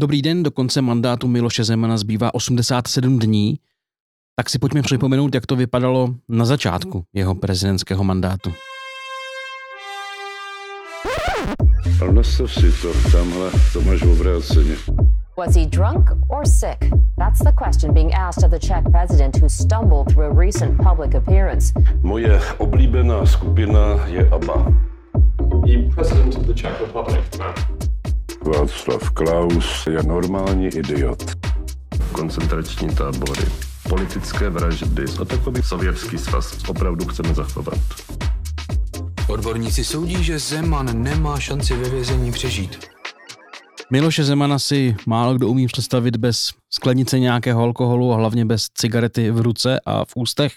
Dobrý den, do konce mandátu Miloše Zemana zbývá 87 dní, tak si pojďme připomenout, jak to vypadalo na začátku jeho prezidentského mandátu. Ale nastav si to, tamhle, to máš obráceně. Was he drunk or sick? That's the question being asked of the Czech president who stumbled through a recent public appearance. Moje oblíbená skupina je ABBA. The president of the Czech Republic, ma'am. Václav Klaus je normální idiot. Koncentrační tábory, politické vraždy a takový sovětský svaz opravdu chceme zachovat. Odborníci soudí, že Zeman nemá šanci ve vězení přežít. Miloše Zemana si málo kdo umí představit bez sklenice nějakého alkoholu a hlavně bez cigarety v ruce a v ústech.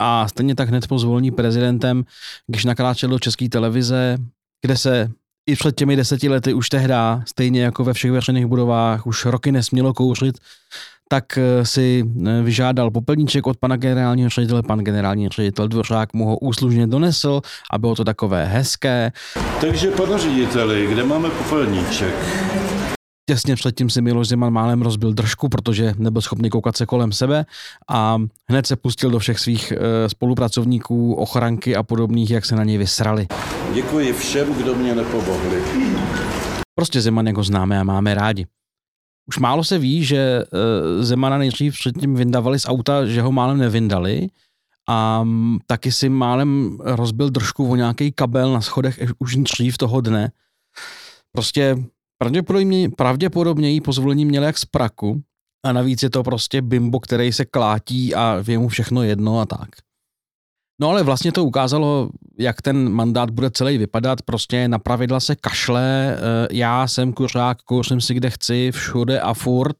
A stejně tak hned po zvolení prezidentem, když nakráčel do české televize, kde se i před těmi deseti lety už tehdy, stejně jako ve všech veřejných budovách, už roky nesmělo kouřit, tak eh, si eh, vyžádal popelníček od pana generálního ředitele. Pan generální ředitel Dvořák mu ho úslužně donesl a bylo to takové hezké. Takže, pane řediteli, kde máme popelníček? Těsně předtím si Miloš Zeman málem rozbil držku, protože nebyl schopný koukat se kolem sebe a hned se pustil do všech svých e, spolupracovníků, ochranky a podobných, jak se na něj vysrali. Děkuji všem, kdo mě nepomohli. Prostě Zeman jako známe a máme rádi. Už málo se ví, že e, Zemana nejdřív předtím vyndavali z auta, že ho málem nevyndali a mm, taky si málem rozbil držku o nějaký kabel na schodech už dřív toho dne. Prostě pravděpodobně, pravděpodobně jí pozvolení měl jak z praku a navíc je to prostě bimbo, který se klátí a je mu všechno jedno a tak. No ale vlastně to ukázalo, jak ten mandát bude celý vypadat. Prostě na pravidla se kašle. Eh, já jsem kuřák, kouřím si kde chci, všude a furt.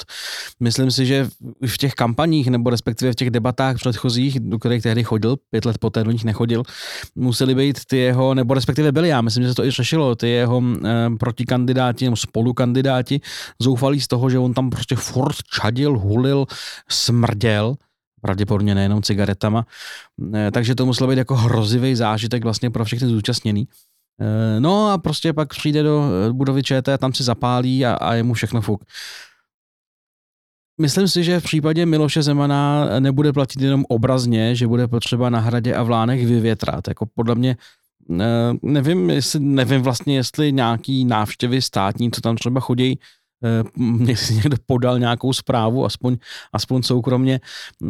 Myslím si, že v těch kampaních, nebo respektive v těch debatách předchozích, do kterých tehdy chodil, pět let poté do nich nechodil, museli být ty jeho, nebo respektive byli, já myslím, že se to i řešilo, ty jeho eh, protikandidáti nebo spolukandidáti zoufalí z toho, že on tam prostě furt čadil, hulil, smrděl pravděpodobně nejenom cigaretama. Eh, takže to muselo být jako hrozivý zážitek vlastně pro všechny zúčastněný. Eh, no a prostě pak přijde do eh, budovy ČT, tam si zapálí a, a je mu všechno fuk. Myslím si, že v případě Miloše Zemana nebude platit jenom obrazně, že bude potřeba na hradě a v Lánech vyvětrat. Jako podle mě nevím, jestli, nevím vlastně, jestli nějaký návštěvy státní, co tam třeba chodí, mě si někdo podal nějakou zprávu, aspoň, aspoň soukromně,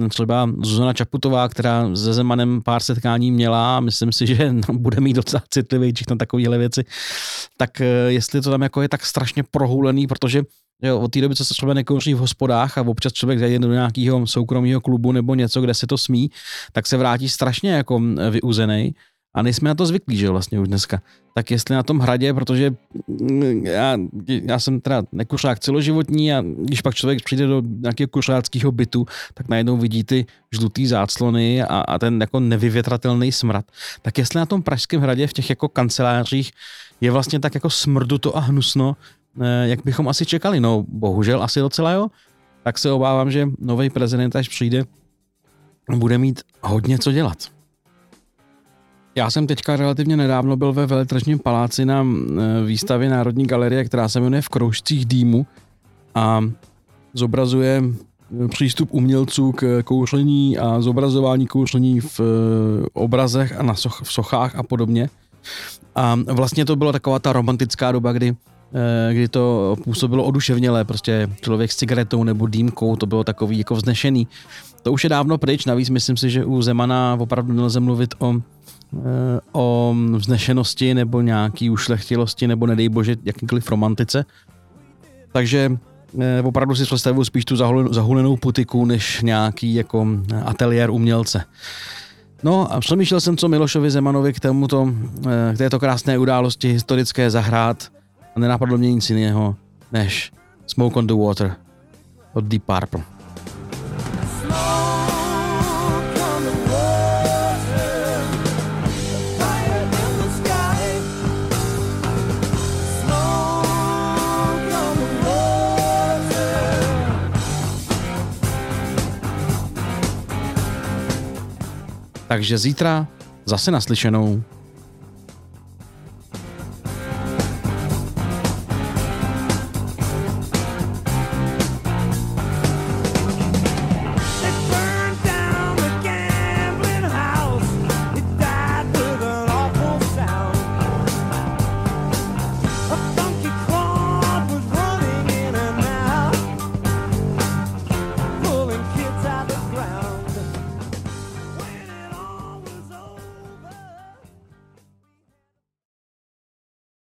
třeba Zuzana Čaputová, která se Zemanem pár setkání měla myslím si, že bude mít docela citlivý na takovéhle věci, tak eh, jestli to tam jako je tak strašně prohulený, protože Jo, od té doby, co se třeba nekouří v hospodách a občas člověk zajde do nějakého soukromého klubu nebo něco, kde se to smí, tak se vrátí strašně jako vyuzený. A nejsme na to zvyklí, že vlastně už dneska. Tak jestli na tom hradě, protože mm, já, já jsem teda nekuřák celoživotní a když pak člověk přijde do nějakého kuřáckého bytu, tak najednou vidí ty žlutý záclony a, a ten jako nevyvětratelný smrad. Tak jestli na tom Pražském hradě v těch jako kancelářích je vlastně tak jako smrduto a hnusno, eh, jak bychom asi čekali. No bohužel asi docela jo. Tak se obávám, že nový prezident, až přijde, bude mít hodně co dělat. Já jsem teďka relativně nedávno byl ve Veletržním paláci na e, výstavě Národní galerie, která se jmenuje V kroužcích dýmu a zobrazuje e, přístup umělců k kouření a zobrazování kouření v obrazech a na soch, v sochách a podobně. A vlastně to byla taková ta romantická doba, kdy kdy to působilo oduševněle, prostě člověk s cigaretou nebo dýmkou, to bylo takový jako vznešený. To už je dávno pryč, navíc myslím si, že u Zemana opravdu nelze mluvit o o vznešenosti nebo nějaký ušlechtilosti nebo nedej bože jakýkoliv romantice. Takže eh, opravdu si představuju spíš tu zahulenou putiku, než nějaký jako ateliér umělce. No a přemýšlel jsem, co Milošovi Zemanovi k, tomuto, eh, k této krásné události historické zahrát a nenapadlo mě nic jiného než Smoke on the Water od Deep Purple. Takže zítra zase naslyšenou.